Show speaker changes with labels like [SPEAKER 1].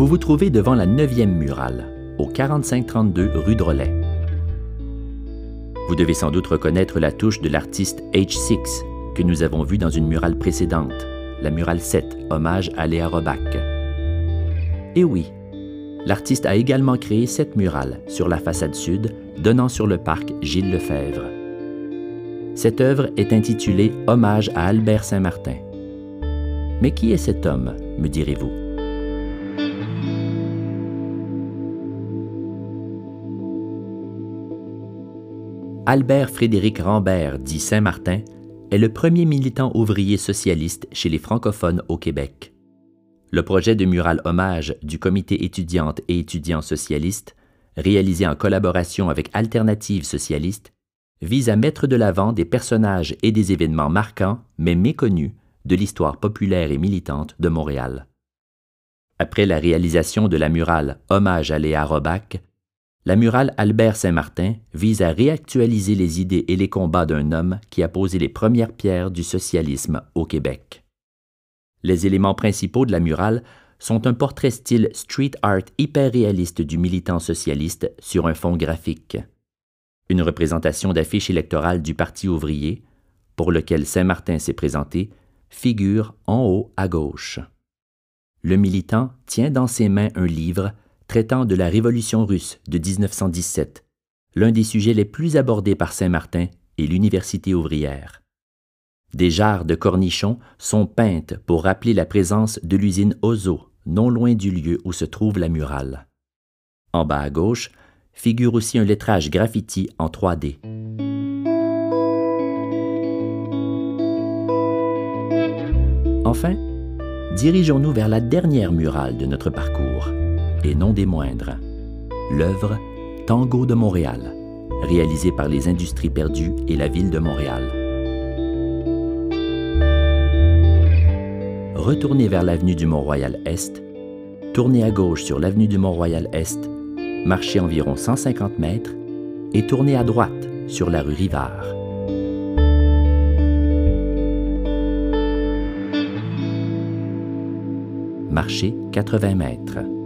[SPEAKER 1] Vous vous trouvez devant la 9e murale, au 4532 rue Drolet. Vous devez sans doute reconnaître la touche de l'artiste H6 que nous avons vue dans une murale précédente, la murale 7, hommage à Léa Robac. Et oui, l'artiste a également créé cette murale sur la façade sud donnant sur le parc Gilles Lefebvre. Cette œuvre est intitulée Hommage à Albert Saint-Martin. Mais qui est cet homme, me direz-vous? Albert Frédéric Rambert, dit Saint-Martin, est le premier militant ouvrier socialiste chez les francophones au Québec. Le projet de mural hommage du comité étudiante et étudiants socialistes, réalisé en collaboration avec Alternative socialiste, vise à mettre de l'avant des personnages et des événements marquants, mais méconnus, de l'histoire populaire et militante de Montréal. Après la réalisation de la murale Hommage à Léa Robac, la murale Albert Saint-Martin vise à réactualiser les idées et les combats d'un homme qui a posé les premières pierres du socialisme au Québec. Les éléments principaux de la murale sont un portrait style street art hyper réaliste du militant socialiste sur un fond graphique, une représentation d'affiche électorale du Parti ouvrier, pour lequel Saint-Martin s'est présenté, figure en haut à gauche. Le militant tient dans ses mains un livre traitant de la Révolution russe de 1917, l'un des sujets les plus abordés par Saint-Martin et l'Université ouvrière. Des jarres de cornichons sont peintes pour rappeler la présence de l'usine Ozo, non loin du lieu où se trouve la murale. En bas à gauche figure aussi un lettrage graffiti en 3D. Enfin, dirigeons-nous vers la dernière murale de notre parcours, et non des moindres, l'œuvre Tango de Montréal, réalisée par les Industries perdues et la ville de Montréal. Retournez vers l'avenue du Mont-Royal-Est, tournez à gauche sur l'avenue du Mont-Royal-Est, marchez environ 150 mètres et tournez à droite sur la rue Rivard. Marchez 80 mètres.